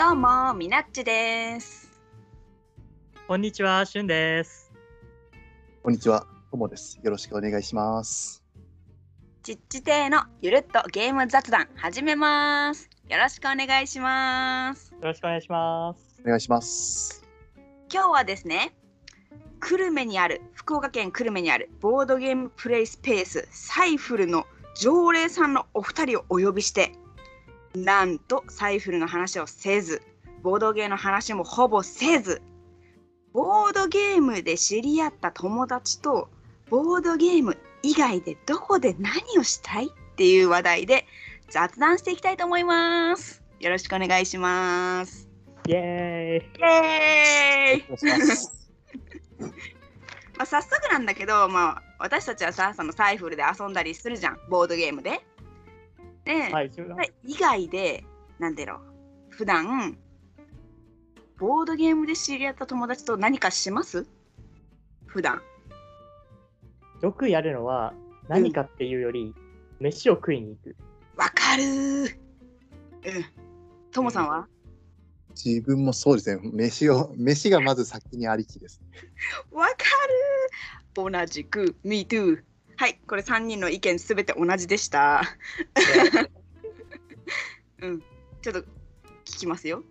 どうも、みなっちです。こんにちは、しゅんです。こんにちは、ともです。よろしくお願いします。ちっち亭のゆるっとゲーム雑談始めます。よろしくお願いします。よろしくお願いします。お願いします。今日はですね、久留米にある、福岡県久留米にあるボードゲームプレイスペースサイフルの常連さんのお二人をお呼びして、なんとサイフルの話をせず、ボードゲームの話もほぼせず、ボードゲームで知り合った友達とボードゲーム以外でどこで何をしたいっていう話題で雑談していきたいと思います。よろしくお願いします。イエーイ。イエーイ。まあ、早速なんだけど、まあ、私たちはさそのサイフルで遊んだりするじゃんボードゲームで。で、はい、それ以外でなんだろう普段ボードゲームで知り合った友達と何かします？普段。よくやるのは何かっていうより、飯を食いに行く。わかるー。うん。ともさんは？自分もそうですね。飯を、飯がまず先にありきです。わかるー。同じく Me too はいこれ3人の意見すべて同じでした。うんちょっと聞きますよ。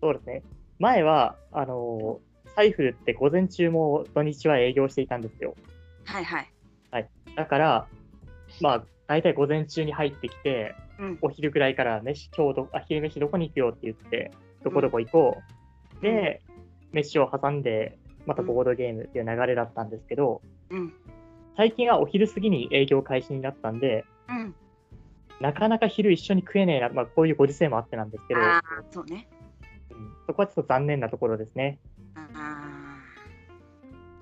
そうですね。前は、あのーサイフルって午前中も土日は営業していたんですよ。はいはい。だから、まあ、大体午前中に入ってきて、うん。お昼ぐらいから飯、今日ど、あ、昼飯どこに行くよって言って、どこどこ行こう。で、飯を挟んで、またボードゲームっていう流れだったんですけど、うん最近はお昼過ぎに営業開始になったんで、うん。なかなか昼一緒に食えねえな、まあ、こういうご時世もあってなんですけど、そうね。うん。そこはちょっと残念なところですね。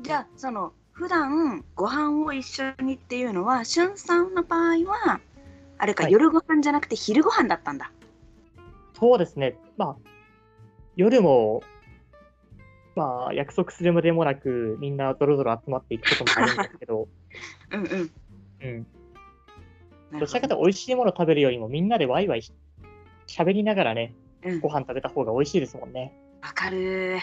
じゃあその普段ご飯を一緒にっていうのはしゅんさんの場合はあれか、はい。夜ご飯じゃなくて昼ご飯だったんだ。そうですね、まあ、夜も、まあ、約束するまでもなく、みんなぞろぞろ集まっていくこともあるんですけど、うんうん。うん、ど。ちらかというと美味しいものを食べるよりも、みんなでワイワイし喋りながらね、うん。ご飯食べた方が美味しいですもんね。わかる。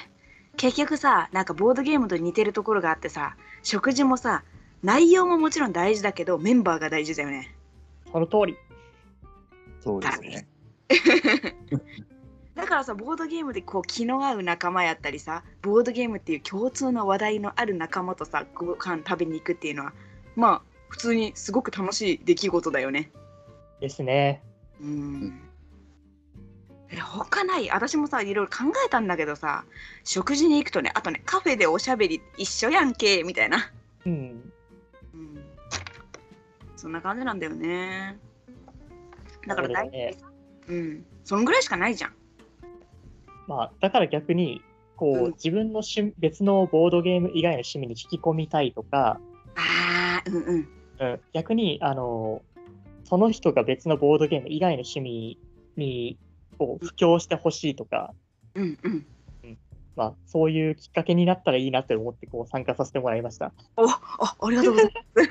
結局さなんかボードゲームと似てるところがあってさ食事もさ内容ももちろん大事だけどメンバーが大事だよね。その通り。そうですね。らさボードゲームでこう気の合う仲間やったりさボードゲームっていう共通の話題のある仲間とさご飯食べに行くっていうのはまあ普通にすごく楽しい出来事だよねですね。うんえ他ない？私もさいろいろ考えたんだけどさ食事に行くとねあとねカフェでおしゃべり一緒やんけみたいなうん。うんそんな感じなんだよね。だから大体さ、うん、そんぐらいしかないじゃん。まあ、だから逆に、こう、うん自分の趣別のボードゲーム以外の趣味に引き込みたいとか、ああ、うんうん。うん、逆に、あの、その人が別のボードゲーム以外の趣味に、こう、布教してほしいとか、うんうん。まあ、そういうきっかけになったらいいなと思って、こう、参加させてもらいました。おあありがとうございます。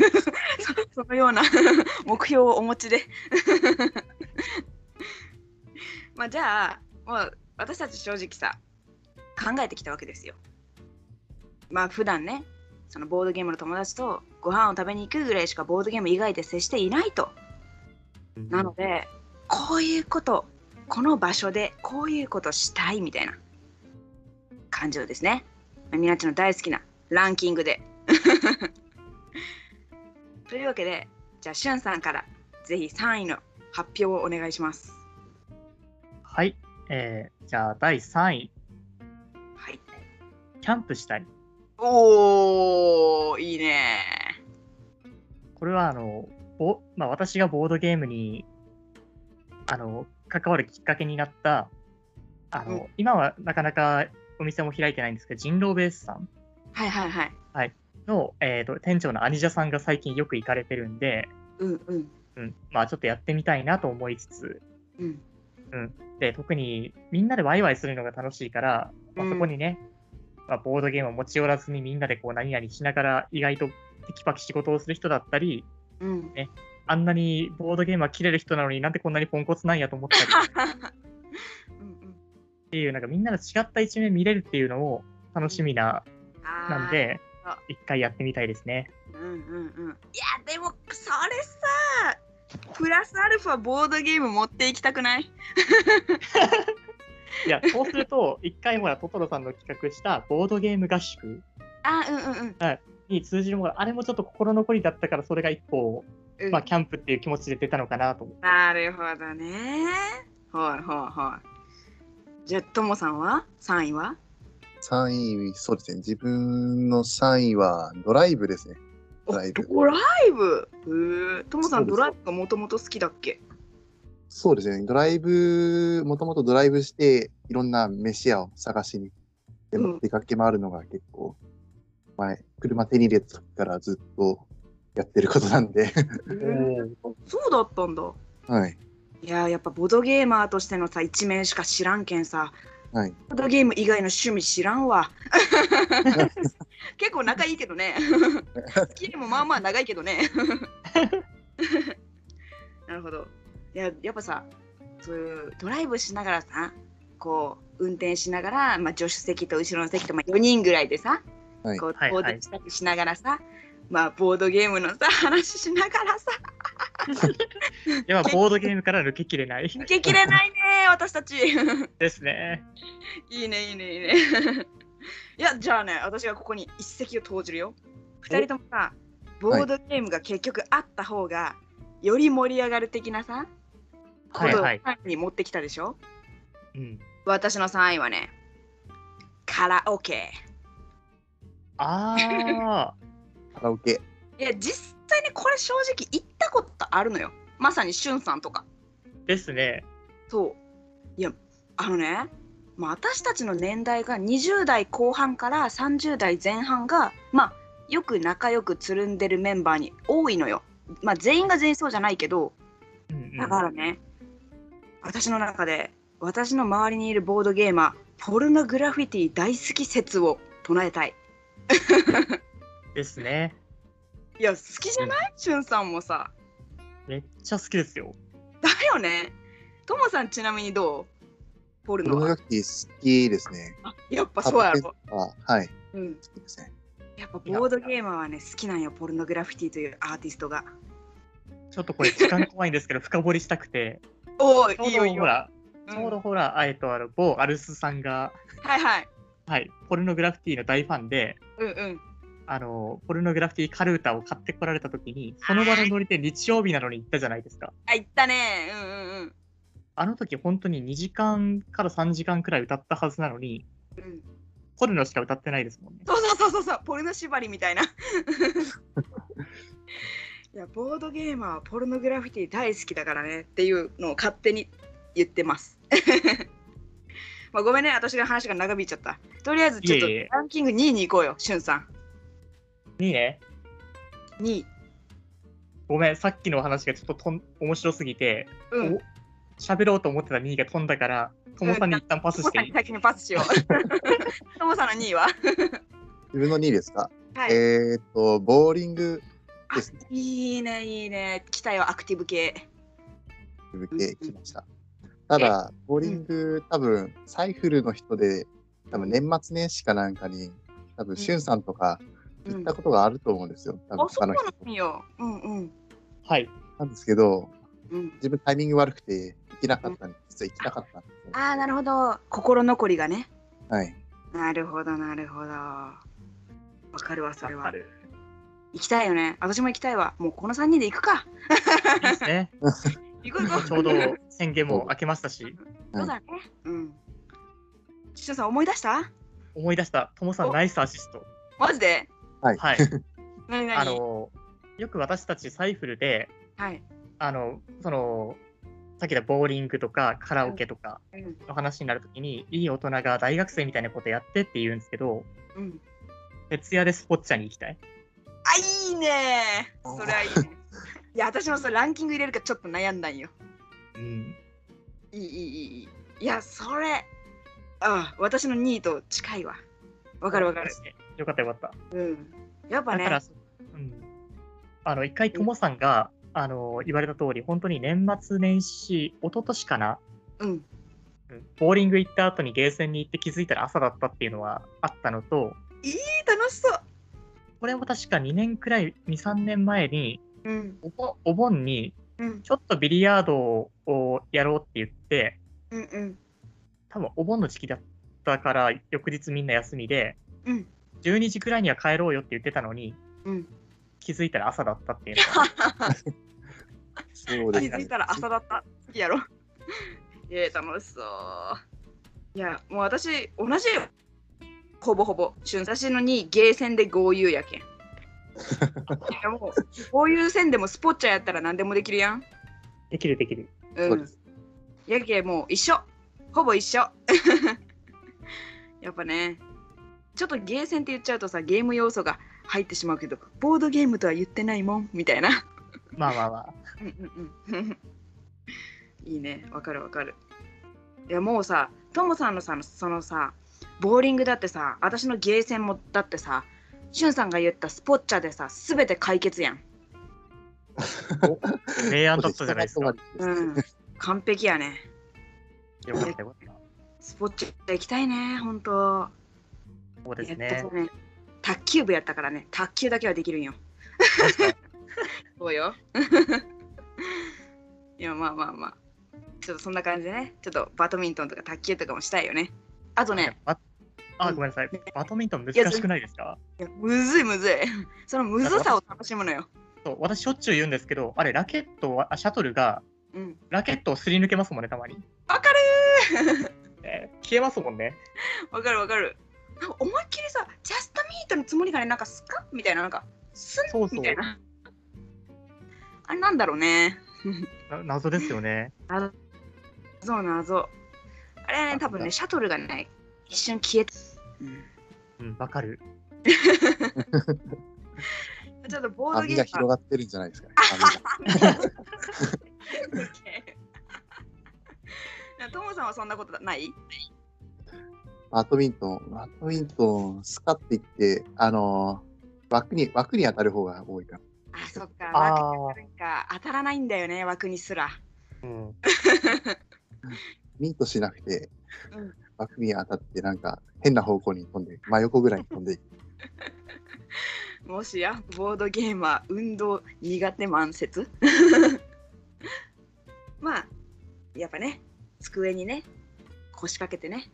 そそのような 目標をお持ちで。まあじゃあ、もう私たち正直さ、考えてきたわけですよ。まあ普段ね、そのボードゲームの友達とご飯を食べに行くぐらいしかボードゲーム以外で接していないと。なので、こういうこと、この場所でこういうことしたいみたいな感じをですね、みなっちの大好きなランキングで。というわけで、じゃあ、しゅんさんからぜひ3位の発表をお願いします。はい。えー、じゃあ、第3位、はい。キャンプしたり。おー、いいねこれは、あの、ぼまあ、私がボードゲームに、あの、関わるきっかけになった、あの、うん今はなかなかお店も開いてないんですけど、人狼ベースさんはいはいはい。の、えーと店長のアニジャさんが最近よく行かれてるんで、うんうんうん、まあちょっとやってみたいなと思いつつ、うん。で、特にみんなでワイワイするのが楽しいから、まあ、うんそこにね、まあ、ボードゲームを持ち寄らずにみんなでこう何々しながら意外とテキパキ仕事をする人だったり、うん。あんなにボードゲームは切れる人なのになんでこんなにポンコツなんやと思ったり、うんうんっていう、なんかみんなの違った一面見れるっていうのを楽しみな、あーなんであ、一回やってみたいですね。うんうんうん。いやでもそれさプラスアルファボードゲーム持っていきたくない？いや、そうすると、一回ほら、トトロさんの企画したボードゲーム合宿あうんうんうんに通じるもの、あれもちょっと心残りだったから、それが一個、うん。まあ、キャンプっていう気持ちで出たのかなと思って。なるほどね。はいはいはい。じゃあともさんは？3位は？3位、そうですね。自分の3位はドライブですね。ドライブおドライブ？へえ。ともさんドライブがもともと好きだっけ？そうですね。ドライブ、もともとドライブして、いろんな飯屋を探しに出うん出かけ回るのが結構、前、車手に入れた時からずっとやってることなんで、そうだったんだ。はい。いややっぱボードゲーマーとしてのさ一面しか知らんけんさはい。ボードゲーム以外の趣味知らんわ 結構仲いいけどね。付き合いもまあまあ長いけどね。なるほど。いややっぱさそういうドライブしながらさこう運転しながら、まあ、助手席と後ろの席と、まあ、4人ぐらいでさ、はい。こうはいはい遠出したりしながらさ、まあボードゲームのさ話しながらさ。いや、まあボードゲームから抜けきれない。抜けきれないね私たち。ですね。いいねいいねいいね。いやじゃあね私がここに一石を投じるよ。二人ともさボードゲームが結局あった方がより盛り上がる的なさことをはいはい。3位に持ってきたでしょ？うん、私の3位はねカラオケ。ああ、カラオケ。いや実際にこれ正直行ったことあるのよ。まさにしゅんさんとか。ですね。そう。いやあのねまあ、私たちの年代が20代後半から30代前半がまあよく仲良くつるんでるメンバーに多いのよ。まあ全員が全員そうじゃないけどうんうんだからね、私の中で私の周りにいるボードゲーマーポルノグラフィティ大好き説を唱えたい。ですね。いや好きじゃない、しゅんさんもさ。めっちゃ好きですよ。だよね。ともさんちなみにどう？ポルノは。ポルノグラフィティ好きですね。あやっぱそうやろ。あはい。うん。好きですね。やっぱボードゲーマーはね好きなんよポルノグラフィティというアーティストが。ちょっとこれ時間怖いんですけど、深掘りしたくて、おおいいよいいよ。ちょうどほら、あえっと、あの某アルスさんが、はいはい。はい、ポルノグラフィティの大ファンで、うんうん。あの、ポルノグラフィティカルータを買ってこられた時に、その場のノリで日曜日なのに行ったじゃないですか。あ行ったね。うんうんうん。あの時本当に2時間から3時間くらい歌ったはずなのに、うん、ポルノしか歌ってないですもんね。そうそうそうそうポルノ縛りみたいな。いやボードゲーマーはポルノグラフィティ大好きだからねっていうのを勝手に言ってます。まあごめんね私が話が長引いちゃった。とりあえずちょっとランキング2位に行こうよしゅんさん。いいね。2位。ごめん、さっきの話がちょっととん面白すぎて、うん。お喋ろうと思ってた2位が飛んだから、ともさんに一旦パスしていい、先にパスしよう。ともさんの2位は？自分の2位ですか、はい。えーっと、ボーリングあですね。いいねいいね。期待はアクティブ系。続けてきました。ただ、ボーリング、多分、サイフルの人で、多分年末年始かなんかに、多分、しゅんさんとかうん行ったことがあると思うんですよ。多分あ、そうな他の人。うんうん。はい。なんですけど、うん、自分タイミング悪くて行けなかったんで、実は行きたかったんですよ。ああ、なるほど。心残りがね。はい。なるほど、なるほど。わかるわ、それは。行きたいよね。私も行きたいわ。もうこの3人で行くか。いいですね。行こう行こう。ちょうど宣言も明けましたし、そうだね。うん。しゅんさん思い出した？思い出した、ともさんおナイスアシスト。マジで？はい。何何？あの、よく私たちサイフルで、はい。あの、その、さっき言ったボーリングとかカラオケとかうん。の話になるときに、いい大人が大学生みたいなことやってって言うんですけど、うん。徹夜でスポッチャに行きたい。あ、いいねそれはいいね。いや、私もそれランキング入れるかちょっと悩んだんよ。うん。いい、いい、いいいや、それ、あ私の2位と近いわ。わかるわかる。よかったよかった。うん。やっぱねだから、、うん、あの一回、ともさんが、あの言われた通り、本当に年末年始、一昨年かな、うん。うんボーリング行った後にゲーセンに行って気づいたら朝だったっていうのはあったのと、いい楽しそう。これも確か2年くらい、2、3年前にうんお盆、お盆にうんちょっとビリヤードをやろうって言って、うんうん多分お盆の時期だったから、翌日みんな休みで、うん12時くらいには帰ろうよって言ってたのに、うん。気づいたら朝だったっていうのが そうですね。気づいたら朝だった。やろ。えー、楽しそう。いや、もう私、同じよ。ほぼほぼ。私のにゲーセンで豪遊やけん。いやもう、豪遊戦でもスポッチャやったら何でもできるやん。できるできる。うんそうで。す。やけんもう一緒。ほぼ一緒。やっぱね、ちょっとゲーセンって言っちゃうとさ、ゲーム要素が入ってしまうけど、ボードゲームとは言ってないもん、みたいな。まあまあまあ。うんうんうん。いいね。わかるわかる。いやもうさトモさんのさそのさボーリングだってさ私のゲーセンもだってさしゅんさんが言ったスポッチャでさ全て解決やん。明暗だったじゃないですか。うん。完璧やね。よかったよかった。スポッチャ行きたいねほんとそうですやねね。卓球部やったからね。卓球だけはできるんよ。そうよいやまあまあまあ。ちょっとそんな感じでね。ちょっとバドミントンとか卓球とかもしたいよね。あとね。バあ、ごめんなさい。バドミントン難しくないですか？いやむずいむずい。そのむずさを楽しむのよ。そう私しょっちゅう言うんですけど、あれ、ラケットは、あシャトルが、うん。ラケットをすり抜けますもんね、たまに。わかるえー 消えますもんね。ーわかるわかる。思いっきりさジャストミートのつもりがねなんかスカッみたいななんかスンそうそう。みたいなあれなんだろうねな謎ですよね。謎謎あれはね多分ねシャトルがね一瞬消えた、うんうん、わかる。ちょっとボードゲームは広がってるんじゃないですか、ね。トモさんはそんなことない？バドミントン、バドミントン、スカって言って、あのー枠に、枠に当たる方が多いから。あそっか。あ枠にか当たらないんだよね枠にすら。うん。ミートしなくて、うん。枠に当たって、なんか変な方向に飛んで、真横ぐらいに飛んでいく。もしやボードゲーマー運動苦手満説？まあやっぱね机にね腰掛けてね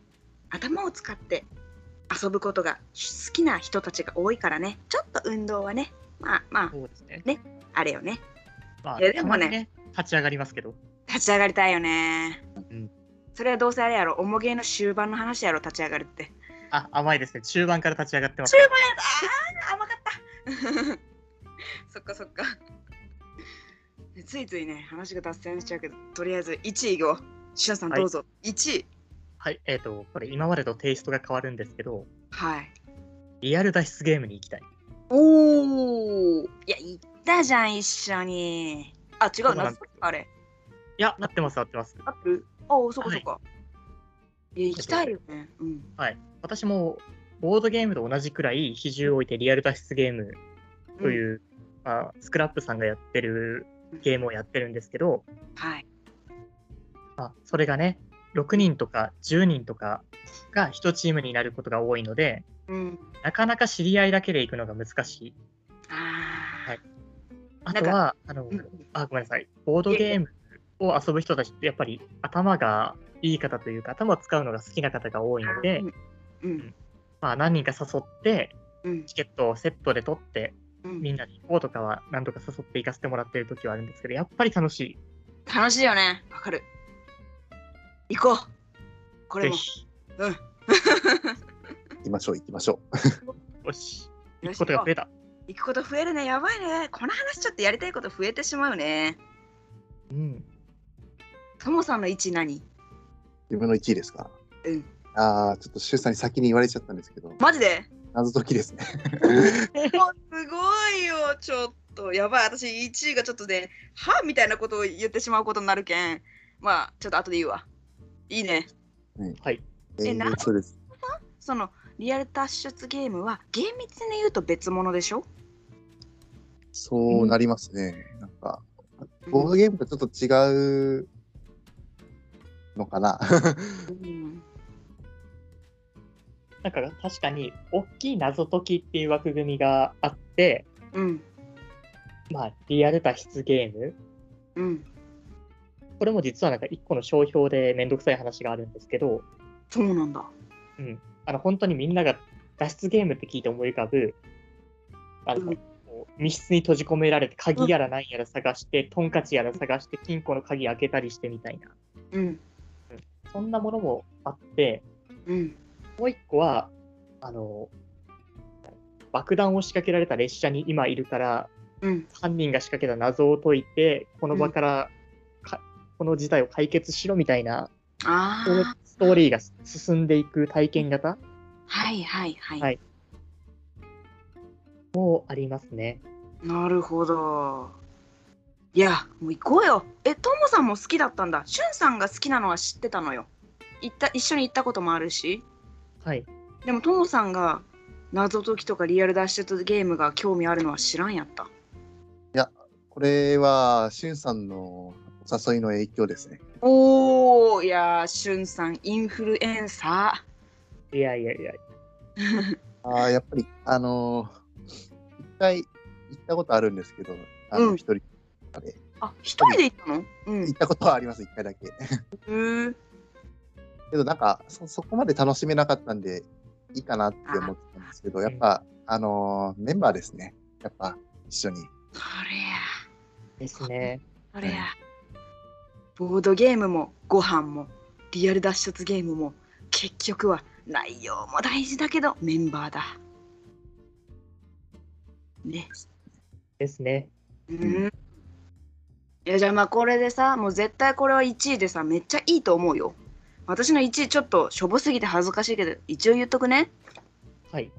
頭を使って遊ぶことが好きな人たちが多いからね。ちょっと運動はねまあまあそうですね。あれよね。まあ、いやでもね。ね、立ち上がりますけど。立ち上がりたいよね、うん。それはどうせあれやろ。重ゲーの終盤の話やろ立ち上がるって。あ、甘いですね。中盤から立ち上がってます。終。盤やった。あー甘かった。そっかそっか。ついついね話が脱線しちゃうけどとりあえず1位いこうしゅんさんはい。どうぞ、1位はい、えっ、と、これ今までとテイストが変わるんですけど、はい。リアル脱出ゲームに行きたい。おおいや行ったじゃん一緒に。あ違そううなあれ。いや、なってます、なってます。ある？あおそっかそっか、い。や行きたいよね。うん。私もボードゲームと同じくらい比重を置いてリアル脱出ゲームとうん。いう、まあ、スクラップさんがやってるゲームをやってるんですけど、はい。まあ、それがね、6人とか10人とかが1チームになることが多いので、うん。なかなか知り合いだけで行くのが難しい。あー、はい。あとは、あの、うん。あ、ごめんなさい。ボードゲームを遊ぶ人たちってやっぱり頭がいい方というか、頭を使うのが好きな方が多いので、うん。うん。まあ何人か誘って、うん。チケットをセットで取って、うん。みんなで行こうとかは何度か誘って行かせてもらってる時はあるんですけど、やっぱり楽しい。楽しいよね。わかる。行こう。これも。うん行きましょう、行きましょう。よし。行くことが増えた。行くこと増えるね。やばいね。この話ちょっとやりたいこと増えてしまうね。うん。ともさんの位置何？自分の1位ですか？うん。ああ、ちょっと周さんに先に言われちゃったんですけど、マジで？謎解きですね。すごいよ。ちょっと。やばい。私1位がちょっとねはみたいなことを言ってしまうことになるけん。まあちょっと後で言うわ。いいね。はい。えなーそうです。そのリアル脱出ゲームは厳密に言うと別物でしょ？そうなりますね。なんか、ボードゲームとちょっと違うのかな。うんなんか確かに、大きい謎解きっていう枠組みがあって、うんまあ、リアル脱出ゲーム。うんこれも実はなんか一個の商標でめんどくさい話があるんですけど、そうなんだ。あの本当にみんなが脱出ゲームって聞いて思い浮かぶ、あのうん。密室に閉じ込められて鍵やら何やら探して、トンカチやら探して、金庫の鍵開けたりしてみたいな、うん。そんなものもあって、うん。もう一個は、あの、爆弾を仕掛けられた列車に今いるから、うん。犯人が仕掛けた謎を解いて、この場からか、この事態を解決しろみたいな、あトーリーが進んでいく体験型？はいはいはい。はいもありますね。なるほど。いや、もう行こうよ。え、ともさんも好きだったんだ。しゅんさんが好きなのは知ってたのよ。行った一緒に行ったこともあるし。はい。でもともさんが謎解きとかリアル脱出ゲームが興味あるのは知らんやった。これは、しゅんさんのお誘いの影響ですね。おー、いやー、しゅんさん、インフルエンサいやいやいや、ああ、やっぱり、あのー一回行ったことあるんですけど、あの、うん一人で、ー。あ、一人で行ったの？うん。行ったことはあります、一回だけ。へーけど、なんかそ、そこまで楽しめなかったんで、いいかなって思ってたんですけど、やっぱ、あのーメンバーですね。やっぱ、一緒に。それや、ですね。それや。ボードゲームもご飯もリアル脱出ゲームも結局は内容も大事だけどメンバーだ。ね。ですね。うん。いやじゃあまあこれでさもう絶対これは1位でさめっちゃいいと思うよ。私の1位ちょっとしょぼすぎて恥ずかしいけど一応言っとくね。はい。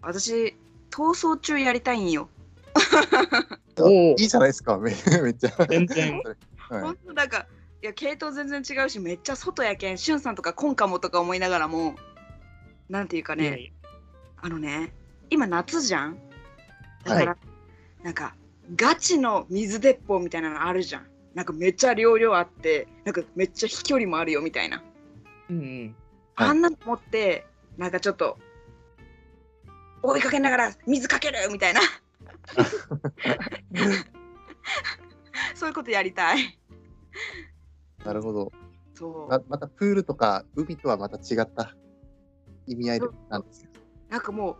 私逃走中やりたいんよ。いいじゃないですか、めめっちゃ。全然。はい。本当なんかいや系統全然違うしめっちゃ外やけんしゅんさんとかコンかもとか思いながらもなんていうかね、あのね今夏じゃん？だはい。から、なんかガチの水鉄砲みたいなのあるじゃん。なんかめっちゃ量量あってなんかめっちゃ飛距離もあるよみたいな、うんうん。はい。あんなの持ってなんかちょっと追いかけながら水かけるみたいな そういうことやりたい。なるほど。そう。ままたプールとか海とはまた違った意味合いなんですよ。なんかも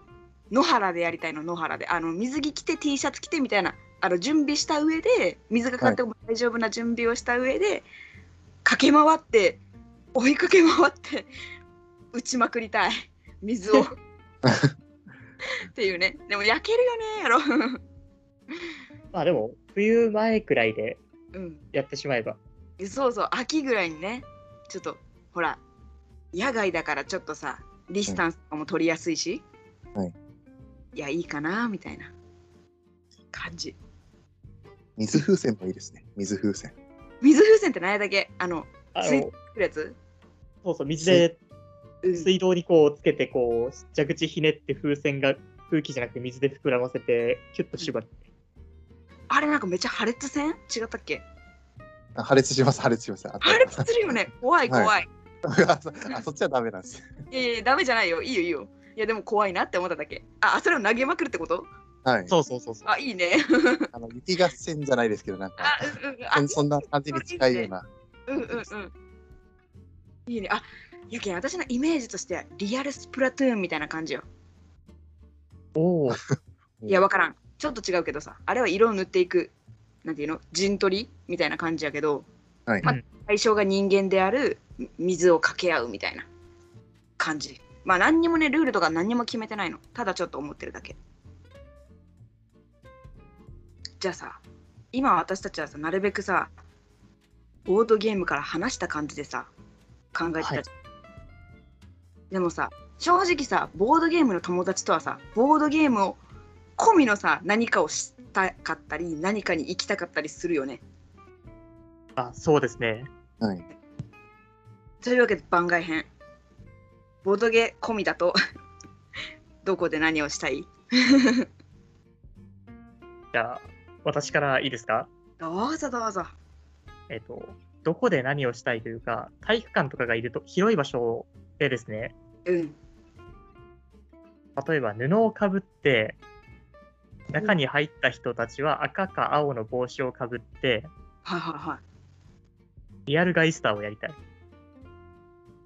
う野原でやりたいの野原で。あの水着着て T シャツ着てみたいなあの準備した上で水がかかっても大丈夫な準備をした上で、駆け回って追いかけ回って打ちまくりたい。水を。っていうね。でも焼けるよねやろ まあでも、冬前くらいでうん。やってしまえば。そうそう秋ぐらいにねちょっとほら野外だからちょっとさディスタンスとかも取りやすいし、はい、いやいいかなみたいな。感じ。水風船もいいですね。水風船。水風船って何やだっけ？あのあ水の、来るやつ、そうそう、水でうん。水道にこうつけて、こう、蛇口ひねって風船が空気じゃなくて水で膨らませて、キュッと縛って。あれなんかめっちゃ破裂せん？違ったっけ？あ破裂します、破裂します。あ破裂するよね。怖いはい。怖い、あそあそっちはダメなんです。い、やいやダメじゃないよ。いいよいいよ。いやでも怖いなって思っただけ。あそれを投げまくるってこと？はい。そうそうそうそう。あいいね。あの雪合戦じゃないですけど、なんかあうんうん。あそんな感じに近いような。うんうんうん。いいね。あやけん私のイメージとしてはリアルスプラトゥーンみたいな感じよ。おお。いやわからんちょっと違うけどさあれは色を塗っていくなんていうの？陣取りみたいな感じやけどはい。ま対象が人間であるみ水を掛け合うみたいな感じ。まあ何にもねルールとか何にも決めてないの。ただちょっと思ってるだけ。じゃあさ今私たちはさなるべくさボードゲームから離した感じでさ考えてたはい。でもさ正直さボードゲームの友達とはさボードゲームを込みのさ何かをしたかったり何かに行きたかったりするよねあ、そうですね。はい。というわけで番外編ボードゲ込みだと どこで何をしたい？じゃあ、私からいいですか？どうぞどうぞえっ、と、どこで何をしたいというか、体育館とかがいると広い場所でですね、うん。例えば布をかぶって、中に入った人たちは赤か青の帽子をかぶって、はいはいはい。リアルガイスターをやりたい。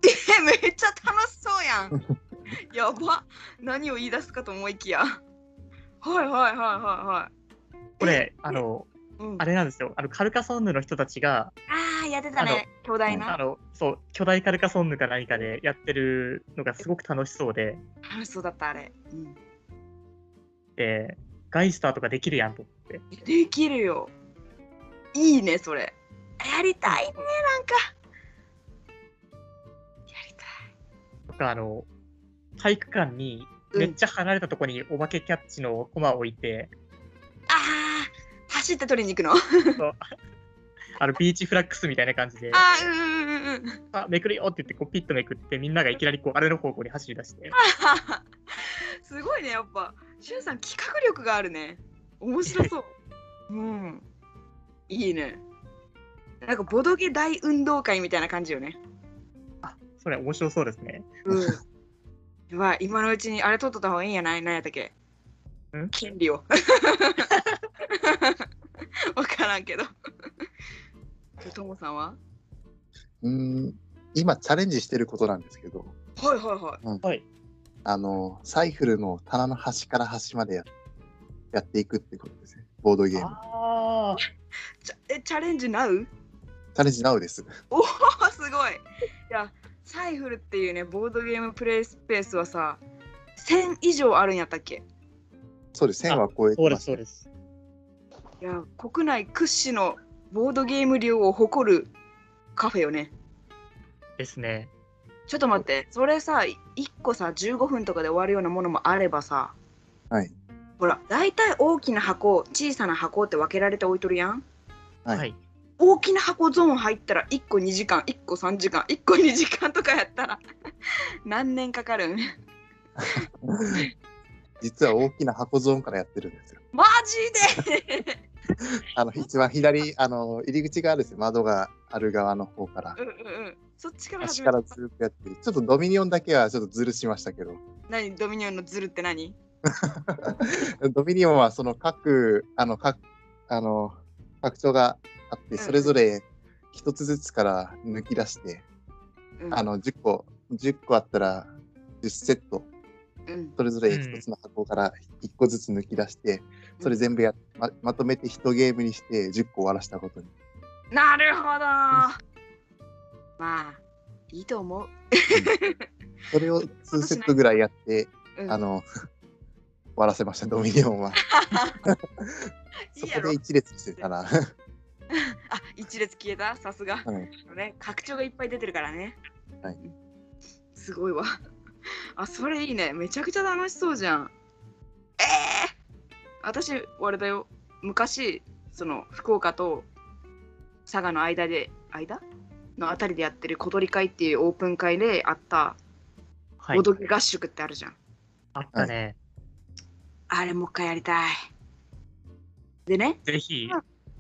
え、めっちゃ楽しそうやん。やば。何を言い出すかと思いきや。はいはいはいはいはい。これ、あの、うん、あれなんですよ、あのカルカソンヌの人たちが、あーやってたね。巨大あな。のそう巨大カルカソンヌか何かでやってるのがすごく楽しそうで、楽しそうだったあれ。うん、でガイスターとかできるやんと思って。できるよ。いいね、それ。やりたいね、なんか。やりたい。とか、あの、体育館にめっちゃ離れたところにお化けキャッチのコマを置いて、あー、走って取りに行くの？そうあのビーチフラッグスみたいな感じで、あー、うんうんうんうん。あめくるよって言ってこうピッとめくって、みんながいきなりこうあれの方向に走り出して、すごいね、やっぱ。しゅんさん、企画力があるね。面白そう。うん。いいね。なんかボドゲ大運動会みたいな感じよね。あそれ面白そうですね。うん。やばい、今のうちにあれ取っとった方がいいんやない？何やったっけ？ん？権利を。わからんけど。ともさんは？うーん、今チャレンジしてることなんですけど、はいはいはい。はい。あの、サイフルの棚の端から端までややっていくってことですね。ボードゲーム。ああ、えチャレンジナウ？チャレンジナウです。おおすごいいやサイフルっていうねボードゲームプレイスペースはさ1000以上あるんやったっけ？そうです。1000は超えてそうで、ますすそうです。いや国内屈指のボードゲーム量を誇るカフェよねですね。ちょっと待ってそれさ1個さ15分とかで終わるようなものもあればさはい。ほら大体大きな箱小さな箱って分けられて置いとるやんはいはい。大きな箱ゾーン入ったら1個2時間1個3時間1個2時間とかやったら 何年かかるん？実は大きな箱ゾーンからやってるんですよ。マジで？あの、一番左、あの、入り口があるんですよ。窓がある側の方からう。んうんうんそっちから始端めた。からずっとやってる。ちょっとドミニオンだけはちょっとズルしましたけど。何？ドミニオンのズルって何？ドミニオンはその各、あの、各、あの、拡張があって、それぞれ一つずつから抜き出して、うん。あの、10個、10個あったら10セット、うん。それぞれ一つの箱から1個ずつ抜き出して、それ全部やままとめて1ゲームにして10個終わらしたことに。なるほどまあいいと思う、それを2セットぐらいやって、うん、あの、終わらせました、ドミニオンは。そこで一列してたら、あ一列消えた？さすが、はい。ね拡張がいっぱい出てるからね。はい。すごいわ。あそれいいね。めちゃくちゃ楽しそうじゃん。ええ私あれだよ。昔その福岡と佐賀の間で間？のあたりでやってる小鳥会っていうオープン会であったはいボ。ドゲ合宿ってあるじゃん、あったね。あれもう一回やりたいでねぜひ、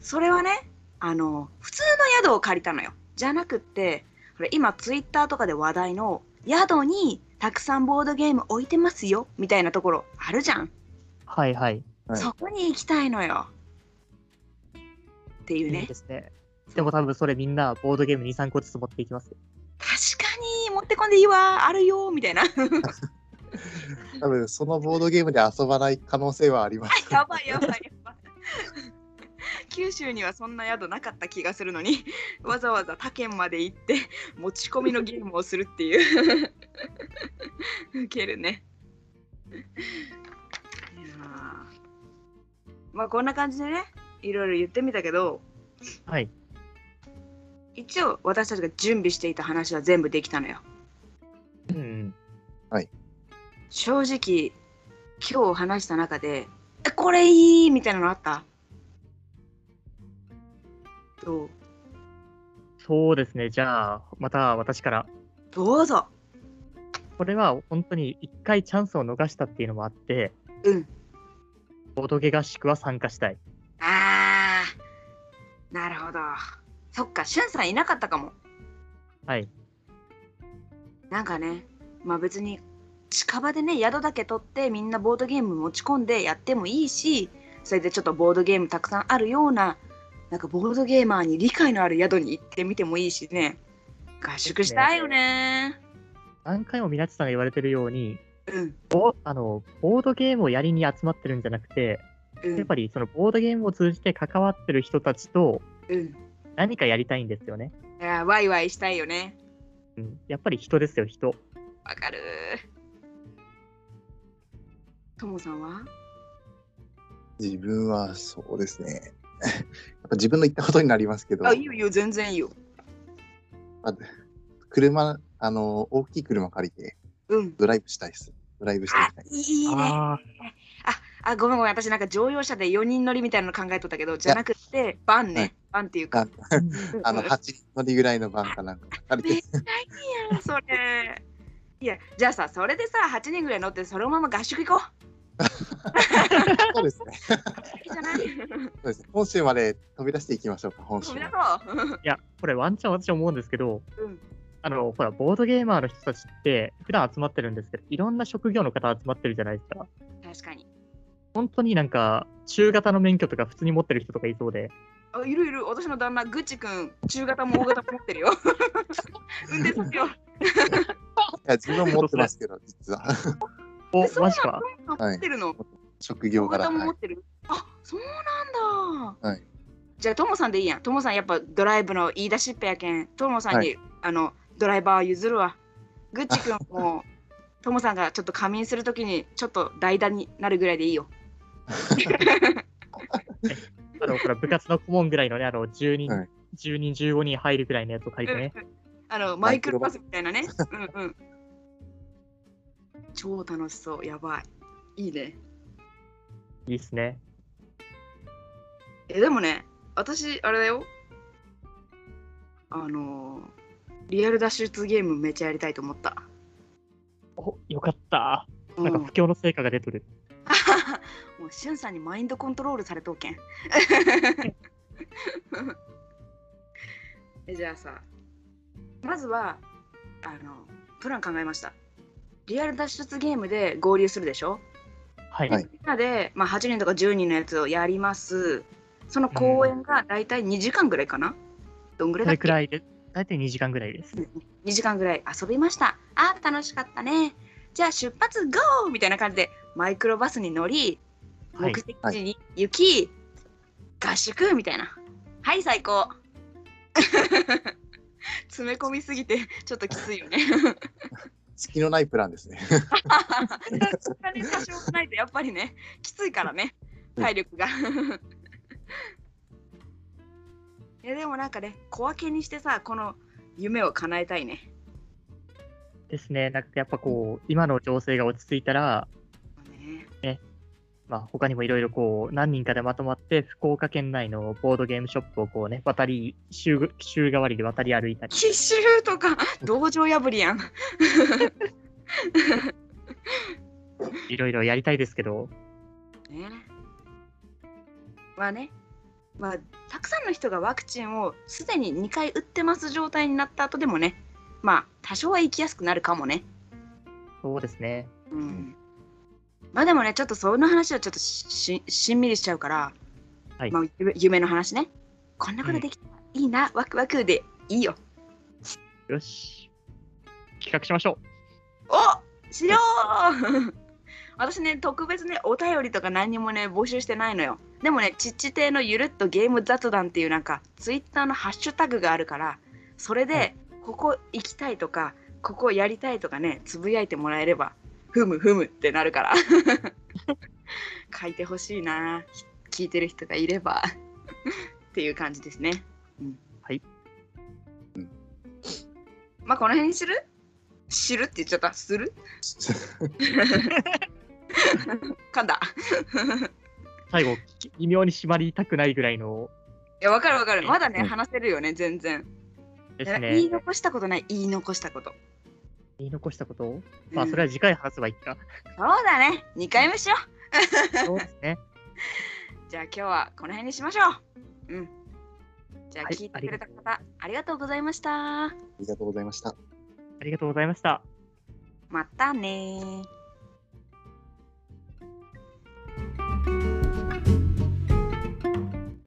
それはねあの普通の宿を借りたのよじゃなくってこれ今ツイッターとかで話題の宿にたくさんボードゲーム置いてますよみたいなところあるじゃん、はいはい。はいそこに行きたいのよっていういいねですね。でも多分それみんなボードゲーム2、3個ずつ持っていきますよ。確かに持ってこんでいいわあるよみたいな 多分そのボードゲームで遊ばない可能性はあります。やばいやばいやばい九州にはそんな宿なかった気がするのに わざわざ他県まで行って持ち込みのゲームをするっていうウケるねいやーまあこんな感じでねいろいろ言ってみたけどはい。一応私たちが準備していた話は全部できたのようん。正直今日話した中でえこれいいみたいなのあった？どう？そうですね。じゃあ、また私から。どうぞこれは本当に一回チャンスを逃したっていうのもあって、うんボゲ合宿は参加したい。あーなるほどそっか、しゅんさんいなかったかも。はい。なんかね、まあ別に近場でね、宿だけ取ってみんなボードゲーム持ち込んでやってもいいし、それでちょっとボードゲームたくさんあるような、なんかボードゲーマーに理解のある宿に行ってみてもいいしね。合宿したいよね。何回も皆さんが言われてるように、うん。おあのボードゲームをやりに集まってるんじゃなくて、うんやっぱりそのボードゲームを通じて関わってる人たちとうん。何かやりたいんですよね。いや、ワイワイしたいよね。うん、やっぱり人ですよ、人。わかる。ともさんは？自分はそうですね。やっぱ自分の言ったことになりますけど、あ、いいよいいよ、全然いいよ。まあ車、あの、大きい車借りてうん。ドライブしたいです。ドライブしていあきたい、。いいね。ああ、ごめんごめん、私なんか乗用車で4人乗りみたいなの考えとったけど、じゃなくて、バンね。はいバンっていうあか。あの、8人乗りぐらいのバンかなんかめっちゃいいやん、それ。いや、じゃあさ、それでさ、8人ぐらい乗って、そのまま合宿行こそうですね。う。いいじゃない？そうですね。本州まで飛び出していきましょうか、本州飛び出まで。そう。いや、これワンチャン私思うんですけど、うんあの、ほら、ボードゲーマーの人たちって普段集まってるんですけど、いろんな職業の方集まってるじゃないですか。確かに。本当になんか、中型の免許とか普通に持ってる人とかいそうで、あ、いるいる、私の旦那、ぐっちくん、中型も大型も持ってるよ。運転させよう。いや、自分も持ってますけど、実は。お、マジか。あ持ってるの？職業柄。もはい持ってる？あ、そうなんだ。はい。じゃあ、ともさんでいいやん。ともさん、やっぱドライブの言い出しっぺやけん、ともさんに、はあの、ドライバー譲るわ。ぐっちくんも、ともさんがちょっと仮眠するときに、ちょっと代打になるぐらいでいいよ。あの、ほら、部活の顧問ぐらいのね、あの、10人、はい10人、15人入るぐらいのやつを借りてね。あの、マイクロバスみたいなね。うんうん。超楽しそう。やばい。いいね。いいっすね。え、でもね、私、あれだよ。あのーリアル脱出ゲームめっちゃやりたいと思った。お、よかった。うんなんか不況の成果が出とる。もうしゅんさんにマインドコントロールされとうけん。えじゃあさ、まずはあのプラン考えました。リアル脱出ゲームで合流するでしょ？はい。はいみんなで、まあ、8人とか10人のやつをやります。その公演がだいたい2時間ぐらいかな？どんぐらいだっけ？くらいで、大体2時間ぐらいです。2時間ぐらい遊びました。あー楽しかったね。じゃあ出発ゴーみたいな感じでマイクロバスに乗り、はい目的地に行き、合宿みたいな。はい、最高。詰め込みすぎてちょっときついよね。隙のないプランですね。多少ないとやっぱりね、きついからね、体力が。いやでもなんかね、小分けにしてさ、この夢を叶えたいね。ですね。なんかやっぱこう、今の情勢が落ち着いたら、ねまあ、他にもいろいろこう、何人かでまとまって、福岡県内のボードゲームショップをこうね、渡り、週週替わりで渡り歩いたり、奇襲とか道場破りやん。いろいろやりたいですけど、ね。まあね、まあ、たくさんの人がワクチンをすでに2回打ってます状態になった後でもね、まあ、多少は生きやすくなるかもね。そうですね。うん。まあでもね、ちょっとその話はちょっとしししんみりしちゃうから、はいまあ、夢夢の話ね。こんなことできたらいいな、ワクワクでいいよ。よし。企画しましょおしよう私ね、特別ね、お便りとか何にもね、募集してないのよ。でもね、ちっち亭のゆるっとゲーム雑談っていうなんか、ツイッターのハッシュタグがあるから、それで、はいここ行きたいとか、ここやりたいとかね、つぶやいてもらえれば、ふむふむってなるから。書いてほしいな。聞いてる人がいれば。っていう感じですね。うん、はい。うんまあ、この辺にする？知るって言っちゃった？する？噛んだ。う。最後、き微妙に締まりたくないぐらいのいや、わかるわかる。まだね、うん話せるよね、全然。ね。言い残したことない、言い残したこと。言い残したこと？をまあ、うんそれは次回話せばいいか。そうだね。2回目しよう。そうですね。じゃあ今日はこの辺にしましょう。うん。じゃあはい聞いてくれた方、ありがとうございました。ありがとうございました。ありがとうございました。またねー。